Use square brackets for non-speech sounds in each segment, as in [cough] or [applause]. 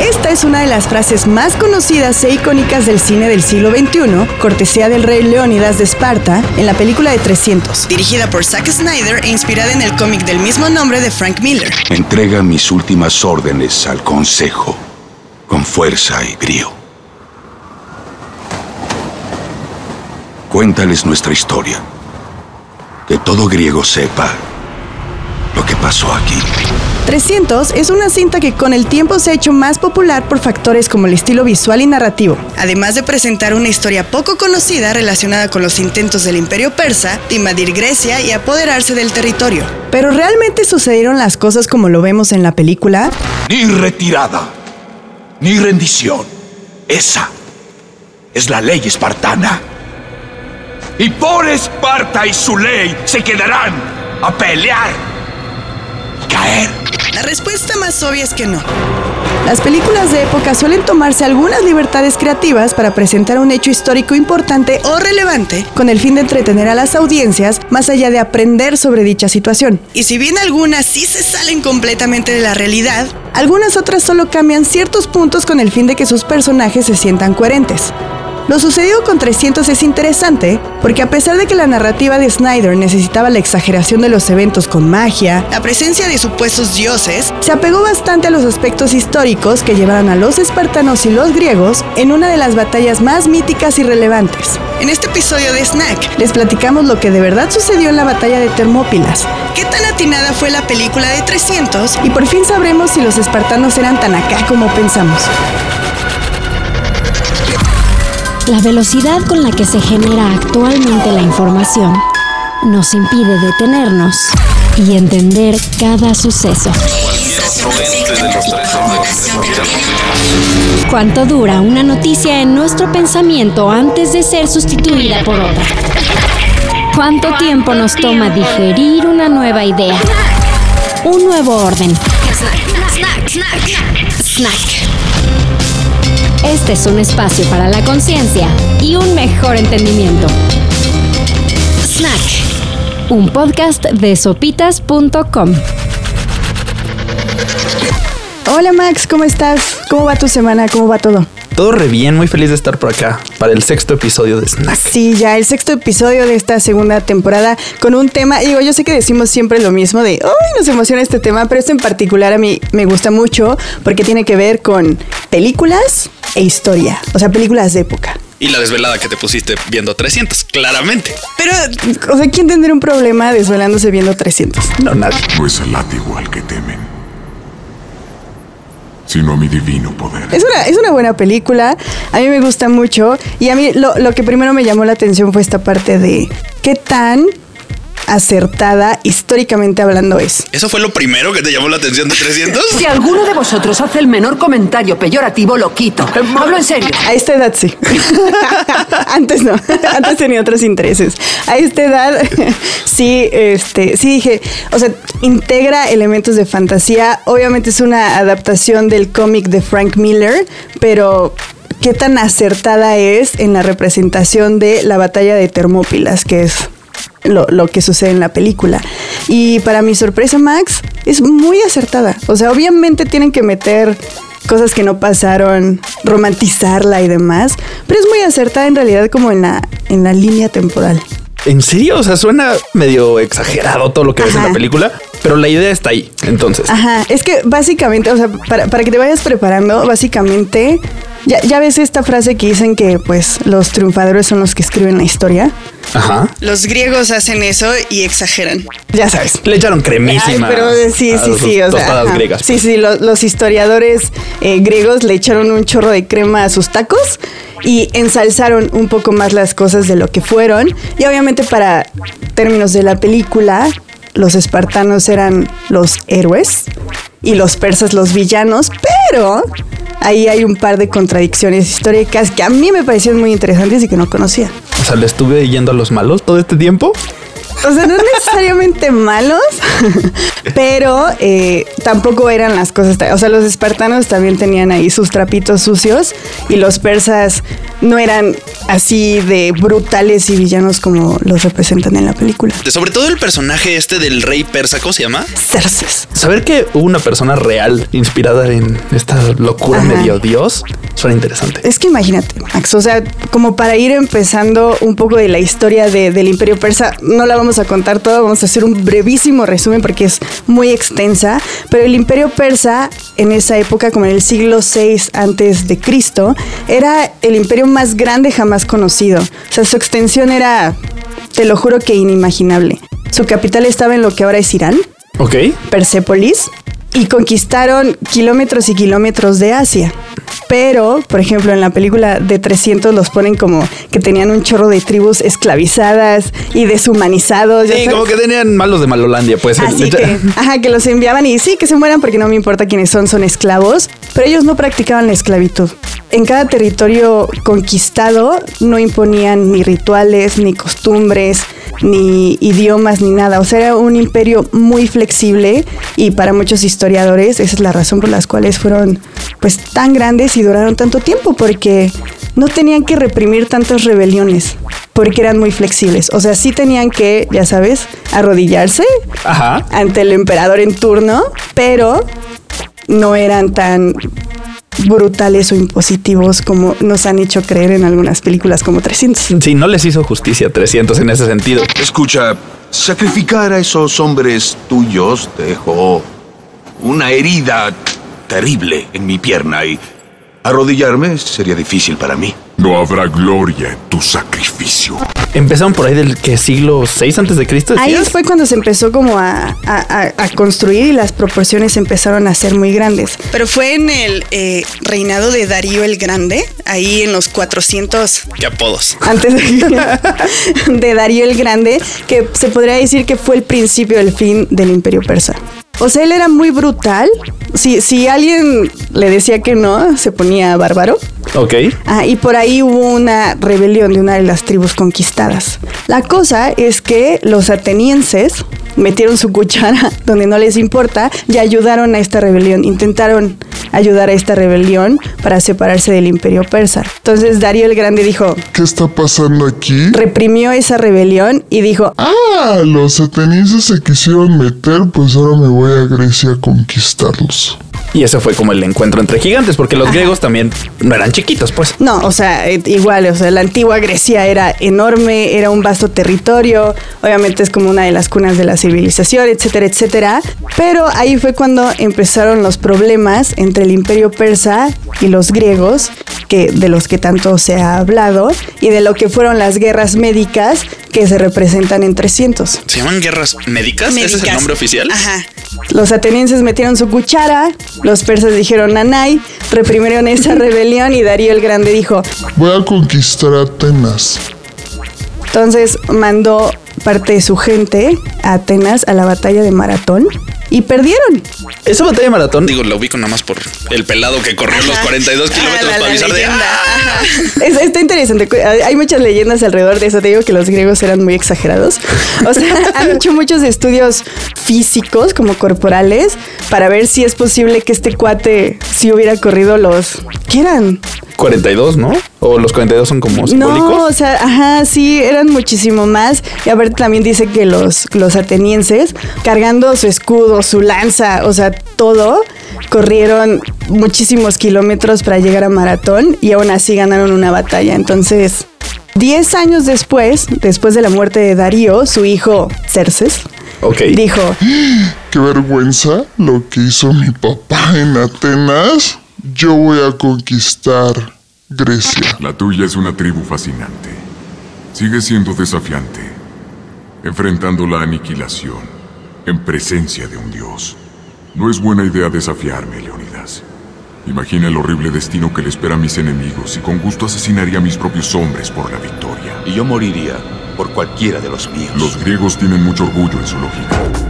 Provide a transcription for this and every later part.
Esta es una de las frases más conocidas e icónicas del cine del siglo XXI, cortesía del rey Leónidas de Esparta, en la película de 300, dirigida por Zack Snyder e inspirada en el cómic del mismo nombre de Frank Miller. Entrega mis últimas órdenes al Consejo, con fuerza y brío. Cuéntales nuestra historia. Que todo griego sepa lo que pasó aquí. 300 es una cinta que con el tiempo se ha hecho más popular por factores como el estilo visual y narrativo, además de presentar una historia poco conocida relacionada con los intentos del imperio persa de invadir Grecia y apoderarse del territorio. Pero ¿realmente sucedieron las cosas como lo vemos en la película? Ni retirada, ni rendición. Esa es la ley espartana. Y por Esparta y su ley se quedarán a pelear y caer. La respuesta más obvia es que no. Las películas de época suelen tomarse algunas libertades creativas para presentar un hecho histórico importante o relevante con el fin de entretener a las audiencias más allá de aprender sobre dicha situación. Y si bien algunas sí se salen completamente de la realidad, algunas otras solo cambian ciertos puntos con el fin de que sus personajes se sientan coherentes. Lo sucedido con 300 es interesante porque a pesar de que la narrativa de Snyder necesitaba la exageración de los eventos con magia, la presencia de supuestos dioses, se apegó bastante a los aspectos históricos que llevaron a los espartanos y los griegos en una de las batallas más míticas y relevantes. En este episodio de Snack les platicamos lo que de verdad sucedió en la batalla de Termópilas, qué tan atinada fue la película de 300 y por fin sabremos si los espartanos eran tan acá como pensamos. La velocidad con la que se genera actualmente la información nos impide detenernos y entender cada suceso. ¿Cuánto dura una noticia en nuestro pensamiento antes de ser sustituida por otra? ¿Cuánto tiempo nos toma digerir una nueva idea? Un nuevo orden. Snack. Este es un espacio para la conciencia y un mejor entendimiento. Snack, un podcast de sopitas.com. Hola Max, ¿cómo estás? ¿Cómo va tu semana? ¿Cómo va todo? Todo re bien, muy feliz de estar por acá para el sexto episodio de Snack. Sí, ya el sexto episodio de esta segunda temporada con un tema, digo, yo sé que decimos siempre lo mismo de, ¡ay, nos emociona este tema! Pero este en particular a mí me gusta mucho porque tiene que ver con películas e historia, o sea, películas de época. Y la desvelada que te pusiste viendo 300, claramente. Pero, o sea, ¿quién tendría un problema desvelándose viendo 300? No, nadie. No es al látigo al que temen, sino a mi divino poder. Es una, es una buena película, a mí me gusta mucho y a mí lo, lo que primero me llamó la atención fue esta parte de qué tan acertada históricamente hablando es. ¿Eso fue lo primero que te llamó la atención de 300? [laughs] Si alguno de vosotros hace el menor comentario peyorativo, lo quito. Hablo en serio. A esta edad sí. [laughs] Antes no. Antes tenía otros intereses. A esta edad [laughs] sí, este, sí dije, o sea, integra elementos de fantasía. Obviamente es una adaptación del cómic de Frank Miller, pero qué tan acertada es en la representación de la batalla de Termópilas, que es lo, lo, que sucede en la película. Y para mi sorpresa, Max, es muy acertada. O sea, obviamente tienen que meter cosas que no pasaron, romantizarla y demás, pero es muy acertada en realidad como en la, en la línea temporal. ¿En serio? O sea, suena medio exagerado todo lo que ves en la película, pero la idea está ahí, entonces. Ajá, es que básicamente, o sea, para, para que te vayas preparando, básicamente, ya, ya ves esta frase que dicen que pues los triunfadores son los que escriben la historia. Ajá. Los griegos hacen eso y exageran. Ya sabes. Le echaron cremísima. Ay, pero sí, a sí, sus sí. O sea, griegas. Sí, sí. lo- los historiadores eh, griegos le echaron un chorro de crema a sus tacos y ensalzaron un poco más las cosas de lo que fueron. Y obviamente, para términos de la película, los espartanos eran los héroes y los persas los villanos, pero ahí hay un par de contradicciones históricas que a mí me parecieron muy interesantes y que no conocía. O sea, le estuve yendo a los malos todo este tiempo. O sea, no [laughs] necesariamente malos, [laughs] pero eh, tampoco eran las cosas. O sea, los espartanos también tenían ahí sus trapitos sucios y los persas no eran así de brutales y villanos como los representan en la película. Sobre todo el personaje este del rey persa, ¿cómo se llama? Cerces. Saber que hubo una persona real inspirada en esta locura Ajá. medio dios suena interesante. Es que imagínate, Max, o sea, como para ir empezando un poco de la historia de- del imperio persa, no la vamos a contar toda, vamos a hacer un brevísimo resumen porque es muy extensa, pero el imperio persa en esa época, como en el siglo VI antes de Cristo, era el imperio más grande jamás conocido. O sea, su extensión era, te lo juro que inimaginable. Su capital estaba en lo que ahora es Irán. Ok. Persépolis y conquistaron kilómetros y kilómetros de Asia. Pero, por ejemplo, en la película de 300 los ponen como que tenían un chorro de tribus esclavizadas y deshumanizados. Sí, sabes. como que tenían malos de Malolandia, pues. Así que, [laughs] ajá, que los enviaban y sí, que se mueran porque no me importa quiénes son, son esclavos, pero ellos no practicaban la esclavitud. En cada territorio conquistado no imponían ni rituales, ni costumbres, ni idiomas, ni nada. O sea, era un imperio muy flexible y para muchos historiadores esa es la razón por las cuales fueron pues tan grandes y duraron tanto tiempo, porque no tenían que reprimir tantas rebeliones, porque eran muy flexibles. O sea, sí tenían que, ya sabes, arrodillarse Ajá. ante el emperador en turno, pero no eran tan brutales o impositivos como nos han hecho creer en algunas películas como 300. Sí, no les hizo justicia 300 en ese sentido. Escucha, sacrificar a esos hombres tuyos dejó una herida terrible en mi pierna y arrodillarme sería difícil para mí. No habrá gloria en tu sacrificio. Empezaron por ahí del que siglo 6 antes de Cristo. Ahí fue cuando se empezó como a, a- a- a construir y las proporciones empezaron a ser muy grandes. Pero fue en el eh, reinado de Darío el Grande, ahí en los 400 ¿Qué apodos? antes de, [laughs] de Darío el Grande, que se podría decir que fue el principio del fin del imperio persa. O sea, él era muy brutal. Si, si alguien le decía que no, se ponía bárbaro. Ok. Ah, y por ahí hubo una rebelión de una de las tribus conquistadas. La cosa es que los atenienses metieron su cuchara [laughs] donde no les importa y ayudaron a esta rebelión. Intentaron ayudar a esta rebelión para separarse del imperio persa. Entonces Darío el Grande dijo, ¿Qué está pasando aquí? reprimió esa rebelión y dijo, Ah, los atenienses se quisieron meter, pues ahora me voy a Grecia a conquistarlos. Y ese fue como el encuentro entre gigantes, porque los griegos también no eran chiquitos, pues. No, o sea, eh, igual, o sea, la antigua Grecia era enorme, era un vasto territorio, obviamente es como una de las cunas de la civilización, etcétera, etcétera. Pero ahí fue cuando empezaron los problemas entre el imperio persa y los griegos, que, de los que tanto se ha hablado, y de lo que fueron las guerras médicas que se representan en 300. ¿Se llaman guerras médicas? ¿Ese es el Médicas. nombre oficial? Ajá. Los atenienses metieron su cuchara, los persas dijeron nanay, reprimieron esa [laughs] rebelión y Darío el Grande dijo, Voy a conquistar Atenas. Entonces mandó parte de su gente a Atenas a la batalla de Maratón y perdieron. Esa batalla de maratón, Digo, lo ubico nada más por el pelado que corrió los 42 kilómetros Ah, la- para la avisar de... "Ah". ajá. Es- está interesante. Hay muchas leyendas alrededor de eso. Te digo que los griegos eran muy exagerados. O sea, [laughs] han hecho muchos estudios físicos, como corporales, para ver si es posible que este cuate si hubiera corrido los. ¿Qué eran? 42, ¿no? O los 42 son como simbólicos. No, o sea, ajá, sí, eran muchísimo más. Y aparte también dice que los, los atenienses, cargando su escudo, su lanza, o sea, todo, corrieron muchísimos kilómetros para llegar a Maratón y aún así ganaron una batalla. Entonces, 10 años después, después de la muerte de Darío, su hijo Cerces, Ok. dijo, Qué vergüenza lo que hizo mi papá en Atenas. Yo voy a conquistar Grecia. La tuya es una tribu fascinante. Sigue siendo desafiante, enfrentando la aniquilación en presencia de un dios. No es buena idea desafiarme, Leonidas. Imagina el horrible destino que le espera a mis enemigos y con gusto asesinaría a mis propios hombres por la victoria. Y yo moriría por cualquiera de los míos. Los griegos tienen mucho orgullo en su lógica.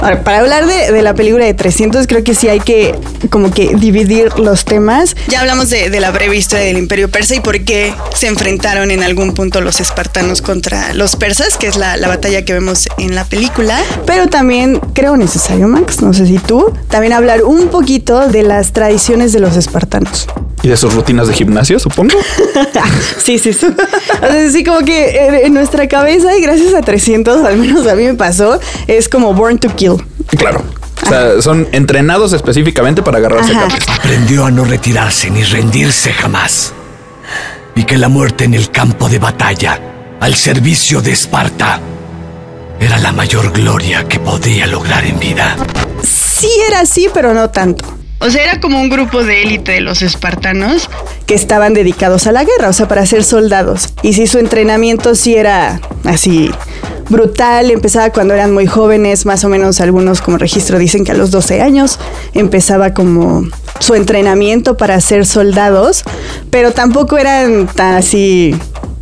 Ahora, para hablar de, de la película de 300, creo que sí hay que como que dividir los temas. Ya hablamos de, de la breve historia del Imperio Persa y por qué se enfrentaron en algún punto los espartanos contra los persas, que es la, la batalla que vemos en la película. Pero también creo necesario, Max, no sé si tú, también hablar un poquito de las tradiciones de los espartanos. Y de sus rutinas de gimnasio, supongo. [laughs] sí, sí, sí. O sea, sí, como que en nuestra cabeza, y gracias a 300, al menos a mí me pasó, es como Born to Kill. Claro. O sea, son entrenados específicamente para agarrarse Ajá. a cabeza. Aprendió a no retirarse ni rendirse jamás. Y que la muerte en el campo de batalla, al servicio de Esparta, era la mayor gloria que podía lograr en vida. Sí era así, pero no tanto. O sea, era como un grupo de élite de los espartanos que estaban dedicados a la guerra, o sea, para ser soldados. Y sí, su entrenamiento sí era así brutal, empezaba cuando eran muy jóvenes, más o menos algunos como registro dicen que a los 12 años empezaba como su entrenamiento para ser soldados, pero tampoco eran tan así,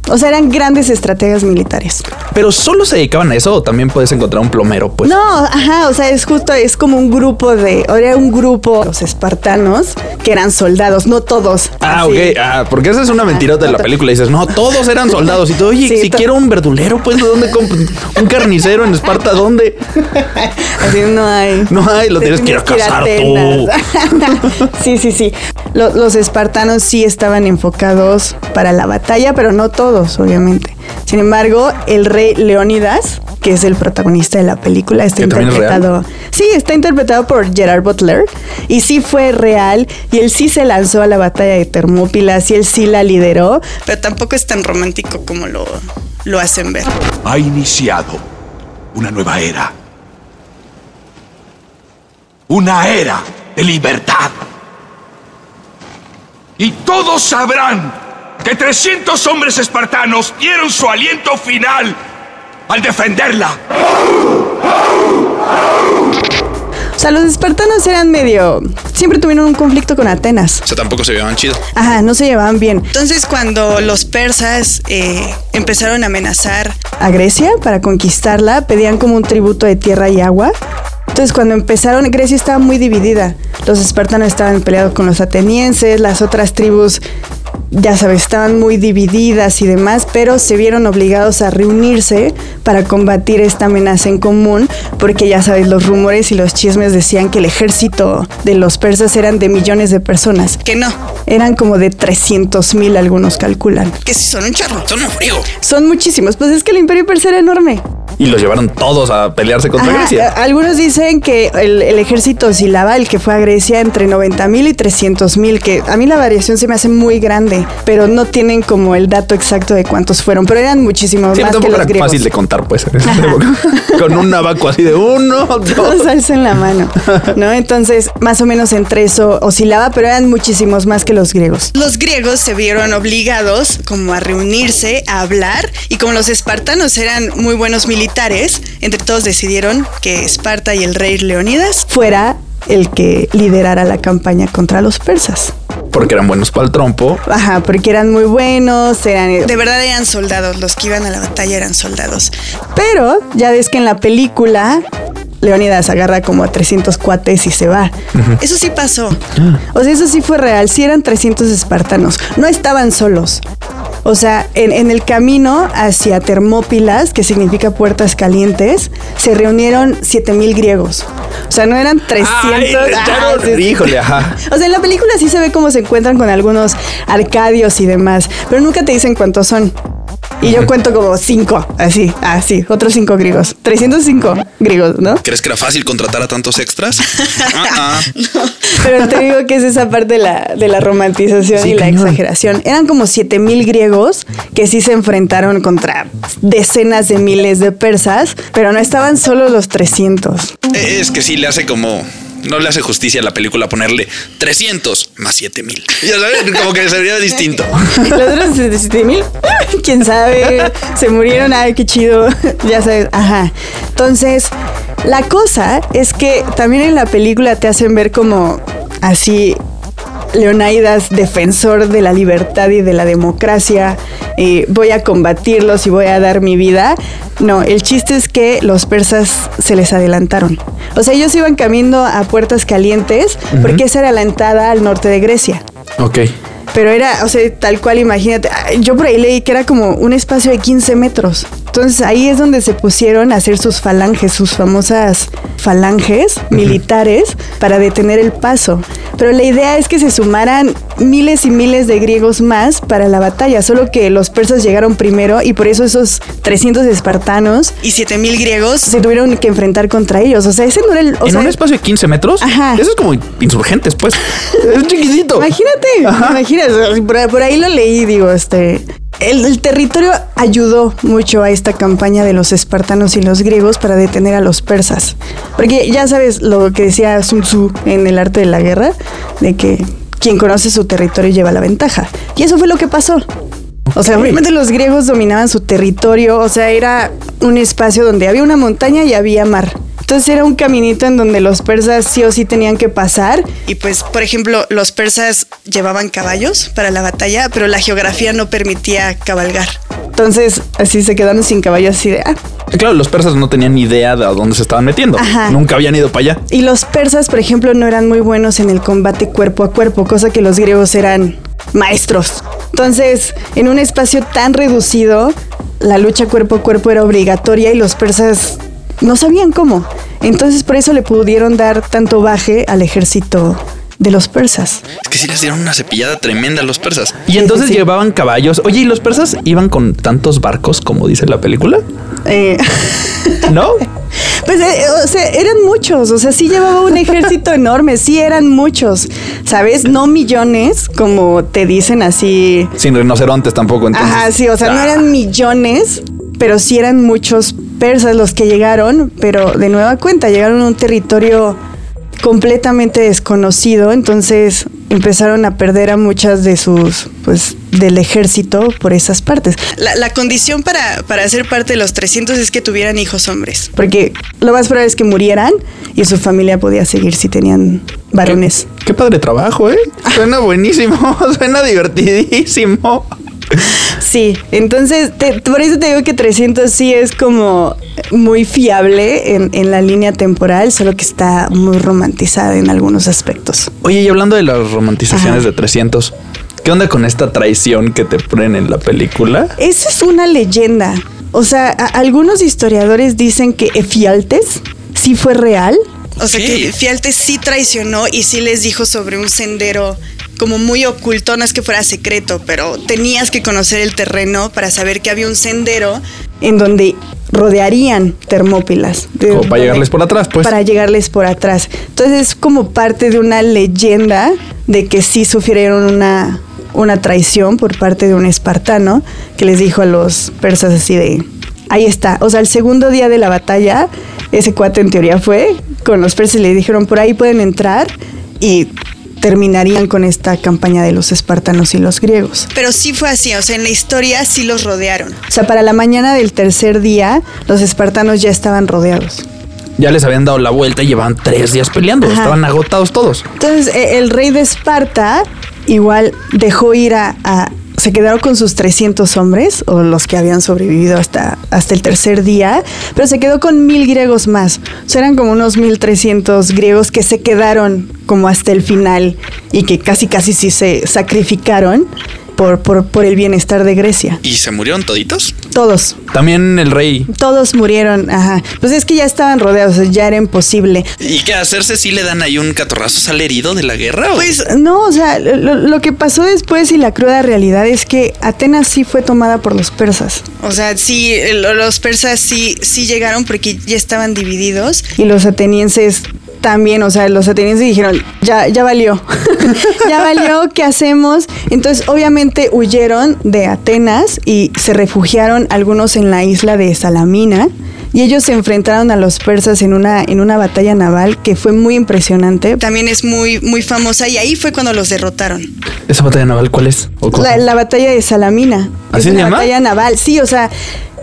o sea, eran grandes estrategas militares. Pero solo se dedicaban a eso o también puedes encontrar un plomero, pues. No, ajá, o sea, es justo, es como un grupo de, o era un grupo, los espartanos, que eran soldados, no todos. Ah, así. ok. Ah, porque esa es una mentirota de la película. Dices, no, todos eran soldados. Y tú, oye, [laughs] Sí, si quiero un verdulero, pues, ¿de dónde compro? Un carnicero en Esparta, ¿dónde? [laughs] Así no hay. No hay, lo Te tienes que ir a tienes cazar Atenas. [laughs] sí, sí, sí. Lo- los espartanos sí estaban enfocados para la batalla, pero no todos, obviamente. Sin embargo, el rey Leónidas, que es el protagonista de la película, está interpretado. Sí, está interpretado por Gerard Butler. Y sí fue real. Y él sí se lanzó a la batalla de Termópilas y él sí la lideró. Pero tampoco es tan romántico como lo, lo hacen ver. Ha iniciado una nueva era. Una era de libertad. Y todos sabrán que 300 hombres espartanos dieron su aliento final al defenderla. O sea, los espartanos eran medio... Siempre tuvieron un conflicto con Atenas. O sea, tampoco se veían chido. Ajá, no se llevaban bien. Entonces, cuando los persas eh, empezaron a amenazar a Grecia para conquistarla, pedían como un tributo de tierra y agua. Entonces, cuando empezaron, Grecia estaba muy dividida. Los espartanos estaban peleados con los atenienses, las otras tribus, ya sabes, estaban muy divididas y demás, pero se vieron obligados a reunirse para combatir esta amenaza en común, porque ya sabes, los rumores y los chismes decían que el ejército de los persas eran de millones de personas. Que no, eran como de 300 mil, algunos calculan. Que sí son un chorro. Son un frío. Son muchísimos, pues es que el imperio persa era enorme. Y los llevaron todos a pelearse contra Ajá, Grecia. Algunos dicen que el, el ejército oscilaba, el que fue a Grecia, entre 90 mil y 300 mil, que a mí la variación se me hace muy grande, pero no tienen como el dato exacto de cuántos fueron, pero eran muchísimos Sí, más que los griegos. fácil de contar, pues, en esa época. [laughs] Con un abaco así de uno, Todos [laughs] dos. alzan la mano, ¿no? Entonces, más o menos entre eso oscilaba, pero eran muchísimos más que los griegos. Los griegos se vieron obligados como a reunirse, a hablar, y como los espartanos eran muy buenos militares, entre todos decidieron que Esparta y el rey Leonidas fuera el que liderara la campaña contra los persas. Porque eran buenos para el trompo. Ajá, porque eran muy buenos, eran... De verdad eran soldados, los que iban a la batalla eran soldados. Pero ya ves que en la película Leónidas agarra como a 300 cuates y se va. Eso sí pasó. O sea, eso sí fue real, sí eran 300 espartanos. No estaban solos. O sea, en, en el camino hacia Termópilas, que significa puertas calientes, se reunieron 7000 griegos. O sea, no eran 300. Ay, Ah, sí. Híjole, ajá. O sea, en la película sí se ve cómo se encuentran con algunos arcadios y demás, pero nunca te dicen cuántos son. Y yo cuento como cinco, así, así, otros cinco griegos. 305 griegos, ¿no? ¿Crees que era fácil contratar a tantos extras? [laughs] Ah, ah. [laughs] Pero te digo que es esa parte de la, de la romantización Sí, y la exageración. Eran como 7000 griegos que sí se enfrentaron contra decenas de miles de persas, pero no estaban solo los 300. Eh, Es que sí le hace como. No le hace justicia a la película ponerle 300 más 7000. Ya sabes, como que sería distinto. Los otros 77 mil, [laughs] quién sabe, se murieron, ay, qué chido, [laughs] ya sabes, ajá. Entonces, la cosa es que también en la película te hacen ver como así Leonidas, defensor de la libertad y de la democracia, eh, voy a combatirlos y voy a dar mi vida. No, el chiste es que los persas se les adelantaron. O sea, ellos iban caminando a puertas calientes porque esa era la entrada al norte de Grecia. Ok. Pero era, o sea, tal cual, imagínate. Yo por ahí leí que era como un espacio de 15 metros. Entonces ahí es donde se pusieron a hacer sus falanges, sus famosas falanges militares para detener el paso. Pero la idea es que se sumaran miles y miles de griegos más para la batalla, solo que los persas llegaron primero y por eso esos 300 espartanos y 7000 griegos se tuvieron que enfrentar contra ellos. O sea, ese no era el... o ¿En sea, un espacio de 15 metros? Ajá. Eso es como insurgentes, pues. es chiquitito. Imagínate, imagínate, por, por ahí lo leí, digo, este... El, el territorio ayudó mucho a esta campaña de los espartanos y los griegos para detener a los persas. Porque ya sabes lo que decía Sun Tzu en el arte de la guerra, de que quien conoce su territorio lleva la ventaja. Y eso fue lo que pasó. O sea, obviamente los griegos dominaban su territorio, o sea, era un espacio donde había una montaña y había mar. Entonces era un caminito en donde los persas sí o sí tenían que pasar. Y pues, por ejemplo, los persas llevaban caballos para la batalla, pero la geografía no permitía cabalgar. Entonces, así se quedaron sin caballos, así de, ah. Claro, los persas no tenían ni idea de a dónde se estaban metiendo. Ajá. Nunca habían ido para allá. Y los persas, por ejemplo, no eran muy buenos en el combate cuerpo a cuerpo, cosa que los griegos eran maestros. Entonces, en un espacio tan reducido, la lucha cuerpo a cuerpo era obligatoria y los persas no sabían cómo. Entonces, por eso le pudieron dar tanto baje al ejército de los persas. Es que sí les dieron una cepillada tremenda a los persas. Y entonces sí, sí. llevaban caballos. Oye, ¿y los persas iban con tantos barcos como dice la película? Eh, [laughs] ¿No? [laughs] Pues, eh, o sea, eran muchos, o sea, sí llevaba un ejército [laughs] enorme, sí eran muchos, ¿sabes? No millones, como te dicen así. Sin rinocerontes tampoco, entonces. Ajá, sí, o sea, no Ah. eran millones, pero sí eran muchos persas los que llegaron, pero de nueva cuenta, llegaron a un territorio completamente desconocido, entonces empezaron a perder a muchas de sus, pues, del ejército por esas partes. La, la condición para, para ser parte de los 300 es que tuvieran hijos hombres, porque lo más probable es que murieran y su familia podía seguir si tenían varones. Qué padre trabajo, ¿eh? Suena buenísimo, [laughs] suena divertidísimo. Sí, entonces te- por eso te digo que 300 sí es como muy fiable en, en la línea temporal, solo que está muy romantizada en algunos aspectos. Oye, y hablando de las romantizaciones Ajá. de 300, ¿qué onda con esta traición que te ponen en la película? Esa es una leyenda. O sea, a- algunos historiadores dicen que Efialtes sí fue real. O sea, que Efialtes sí traicionó y sí les dijo sobre un sendero como muy oculto, no es que fuera secreto, pero tenías que conocer el terreno para saber que había un sendero en donde rodearían Termópilas. De- Como para llegarles por atrás, pues. Para llegarles por atrás. Entonces es como parte de una leyenda de que sí sufrieron una, una traición por parte de un espartano que les dijo a los persas así de, ahí está. O sea, el segundo día de la batalla, ese cuate en teoría fue con los persas y le dijeron, por ahí pueden entrar y terminarían con esta campaña de los espartanos y los griegos. Pero sí fue así, o sea, en la historia sí los rodearon. O sea, para la mañana del tercer día, los espartanos ya estaban rodeados. Ya les habían dado la vuelta y llevaban tres días peleando. Ajá. Estaban agotados todos. Entonces, eh, el rey de Esparta igual dejó ir a, a- se quedaron con sus 300 hombres, o los que habían sobrevivido hasta, hasta el tercer día, pero se quedó con mil griegos más. O sea, eran como unos 1300 griegos que se quedaron como hasta el final y que casi casi sí se sacrificaron por, por, por el bienestar de Grecia. ¿Y se murieron toditos? Todos. También el rey. Todos murieron, ajá. Pues es que ya estaban rodeados, ya era imposible. ¿Y qué hacerse si le dan ahí un catorrazo sale herido de la guerra? o? Pues no, o sea, lo, lo que pasó después y la cruda realidad es que Atenas sí fue tomada por los persas. O sea, sí, lo- los persas sí, sí llegaron porque ya estaban divididos. Y los atenienses también, o sea, los atenienses dijeron, ya, ya valió, [laughs] ya valió, ¿qué hacemos? Entonces, obviamente huyeron de Atenas y se refugiaron algunos en la isla de Salamina. Y ellos se enfrentaron a los persas en una, en una batalla naval que fue muy impresionante. También es muy, muy famosa y ahí fue cuando los derrotaron. ¿Esa batalla naval cuál es? La, la batalla de Salamina. ¿Así Es se una llama? batalla naval, sí, o sea,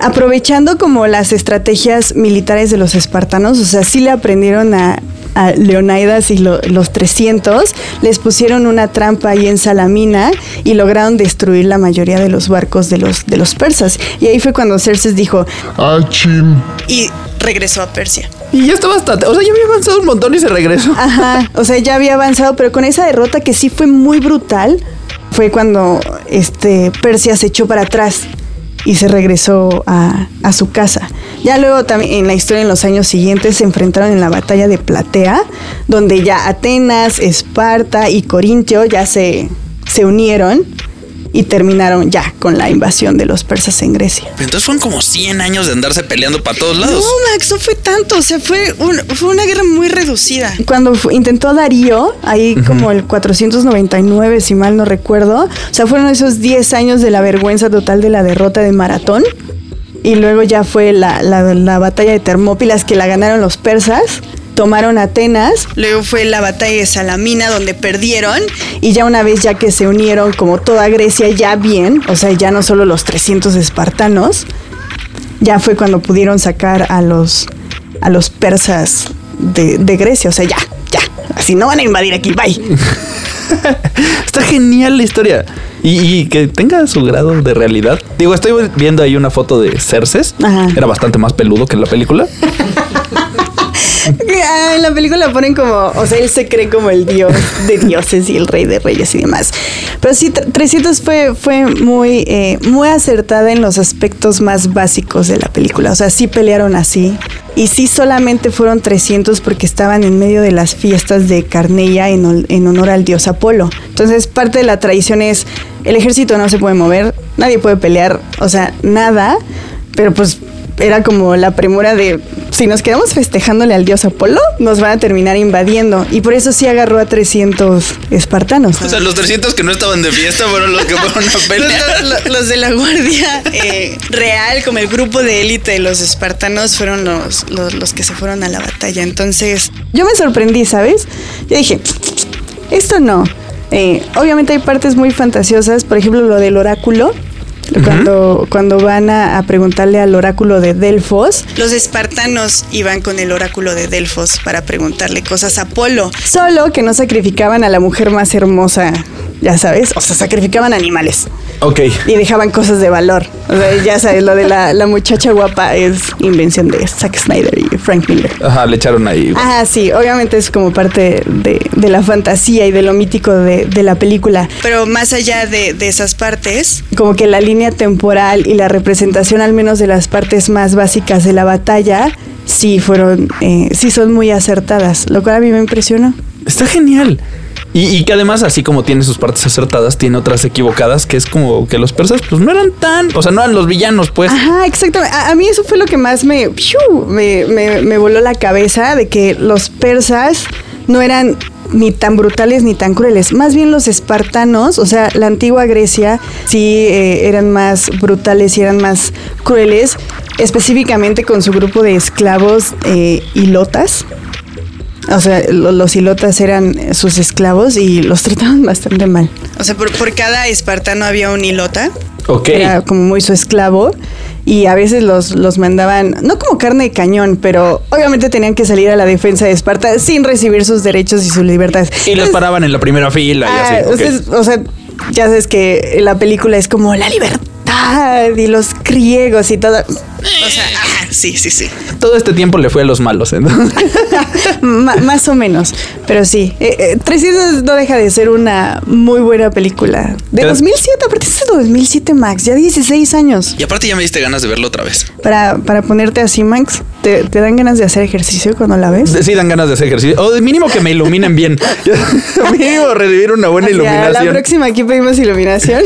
aprovechando como las estrategias militares de los espartanos, o sea, sí le aprendieron a a Leonidas y lo- los 300, les pusieron una trampa ahí en Salamina y lograron destruir la mayoría de los barcos de los, de los persas. Y ahí fue cuando Xerxes dijo, Ah, chin. y regresó a Persia. Y ya está bastante. O sea, ya había avanzado un montón y se regresó. Ajá, o sea, ya había avanzado, pero con esa derrota que sí fue muy brutal, fue cuando este, Persia se echó para atrás y se regresó a, a su casa. Ya luego también en la historia en los años siguientes se enfrentaron en la batalla de Platea, donde ya Atenas, Esparta y Corintio ya se, se unieron y terminaron ya con la invasión de los persas en Grecia. Pero entonces fueron como 100 años de andarse peleando para todos lados. No, Max, no fue tanto. O sea, fue, un- fue una guerra muy reducida. Cuando intentó Darío, ahí como el 499, si mal no recuerdo, o sea, fueron esos 10 años de la vergüenza total de la derrota de Maratón. Y luego ya fue la, la- la batalla de Termópilas que la ganaron los persas. Tomaron Atenas, luego fue la batalla de Salamina donde perdieron y ya una vez ya que se unieron como toda Grecia ya bien, o sea, ya no solo los 300 espartanos, ya fue cuando pudieron sacar a los, a los persas de, de Grecia. O sea, ya, ya. Así no van a invadir aquí, bye. [laughs] Está genial la historia. Y, y que tenga su grado de realidad. Digo, estoy viendo ahí una foto de Cerces. Ajá. Era bastante más peludo que en la película. [laughs] [laughs] Ah, en la película ponen como, o sea, él se cree como el dios de dioses y el rey de reyes y demás. Pero sí, tr- 300 fue, fue muy, eh, muy acertada en los aspectos más básicos de la película. O sea, sí pelearon así. Y sí solamente fueron 300 porque estaban en medio de las fiestas de hol- en honor al dios Apolo. Entonces, parte de la tradición es, el ejército no se puede mover, nadie puede pelear, o sea, nada. Pero pues era como la premura de si nos quedamos festejándole al dios Apolo, nos van a terminar invadiendo. Y por eso sí agarró a 300 espartanos. O sea, los 300 que no estaban de fiesta fueron los que fueron a [laughs] pelear. Los, los de la guardia eh, real, como el grupo de élite de los espartanos, fueron los, los, los que se fueron a la batalla. Entonces, yo me sorprendí, ¿sabes? Yo dije, esto no. Eh, obviamente hay partes muy fantasiosas, por ejemplo, lo del oráculo. Cuando, cuando van a, a preguntarle al oráculo de Delfos. Los espartanos iban con el oráculo de Delfos para preguntarle cosas a Apolo. Solo que no sacrificaban a la mujer más hermosa, ya sabes. O sea, sacrificaban animales Ok. y dejaban cosas de valor. O sea, ya sabes, lo de la, la muchacha guapa es invención de Zack Snyder y Frank Miller. Ajá, le echaron ahí. Ah, sí, obviamente es como parte de, de la fantasía y de lo mítico de, de la película. Pero más allá de, de esas partes, como que la línea temporal y la representación al menos de las partes más básicas de la batalla, sí fueron, eh, sí son muy acertadas, lo cual a mí me impresionó. Está genial. Y, y que además, así como tiene sus partes acertadas, tiene otras equivocadas, que es como que los persas, pues no eran tan. O sea, no eran los villanos, pues. Ajá, exactamente. A, a mí eso fue lo que más me, me, me- me voló la cabeza de que los persas no eran ni tan brutales ni tan crueles. Más bien los espartanos, o sea, la antigua Grecia, sí eh, eran más brutales y eran más crueles, específicamente con su grupo de esclavos eh, hilotas. O sea, lo- los hilotas eran sus esclavos y los trataban [laughs] bastante mal. O sea, por, por cada espartano había un hilota. Ok. Era como muy su esclavo. Y a veces los, los mandaban, no como carne de cañón, pero obviamente tenían que salir a la defensa de Esparta sin recibir sus derechos y sus libertades. Y los paraban en la primera fila y ah, así. ok. ustedes, o sea, ya sabes que la película es como la libertad y los griegos y todo. O sea, ajá, [laughs] sí, sí, sí. Todo este tiempo le fue a los malos. Entonces. [laughs] Más o menos. Pero sí, eh, eh, 300 no deja de ser una muy buena película. De Cada- 2007, aparte es de 2007, Max, ya 16 años. Y aparte ya me diste ganas de verlo otra vez. Para, para ponerte así, Max, ¿te, te dan ganas de hacer ejercicio cuando la ves? Sí, dan ganas de hacer ejercicio. O de mínimo que me iluminen bien. [laughs] [laughs] mínimo recibir una buena Hacia iluminación. La próxima aquí pedimos iluminación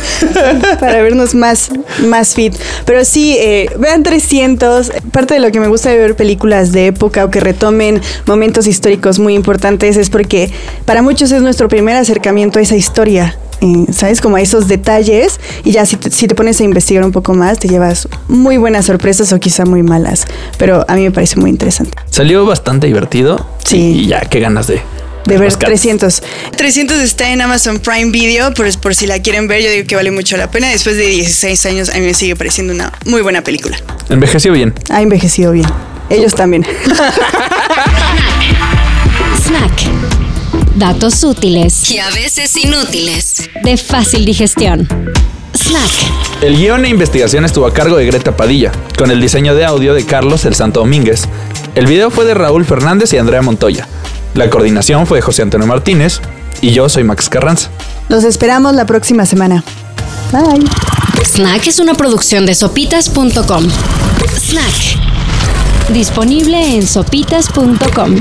[laughs] para vernos más, más fit. Pero sí, eh, vean 300. Parte de lo que me gusta de ver películas de época o que retomen momentos históricos muy importantes es porque para muchos es nuestro primer acercamiento a esa historia. Eh, ¿Sabes? Como a esos detalles. Y ya si te, si te pones a investigar un poco más, te llevas muy buenas sorpresas o quizá muy malas. Pero a mí me parece muy interesante. Salió bastante divertido. Sí. Y ya, qué ganas de. De ver rascar. 300. 300 está en Amazon Prime Video, por, por si la quieren ver, yo digo que vale mucho la pena. Después de 16 años, a mí me sigue pareciendo una muy buena película. Envejeció bien. Ha envejecido bien. Ellos también. [laughs] Snack. Datos útiles Y a veces inútiles. de fácil digestión. Snack. El guion e investigación estuvo a cargo de Greta Padilla, con el diseño de audio de Carlos El Santo Domínguez. El video fue de Raúl Fernández y Andrea Montoya. La coordinación fue de José Antonio Martínez y yo soy Max Carranza. Los esperamos la próxima semana. Bye. Snack es una producción de sopitas.com. Snack. Disponible en sopitas.com.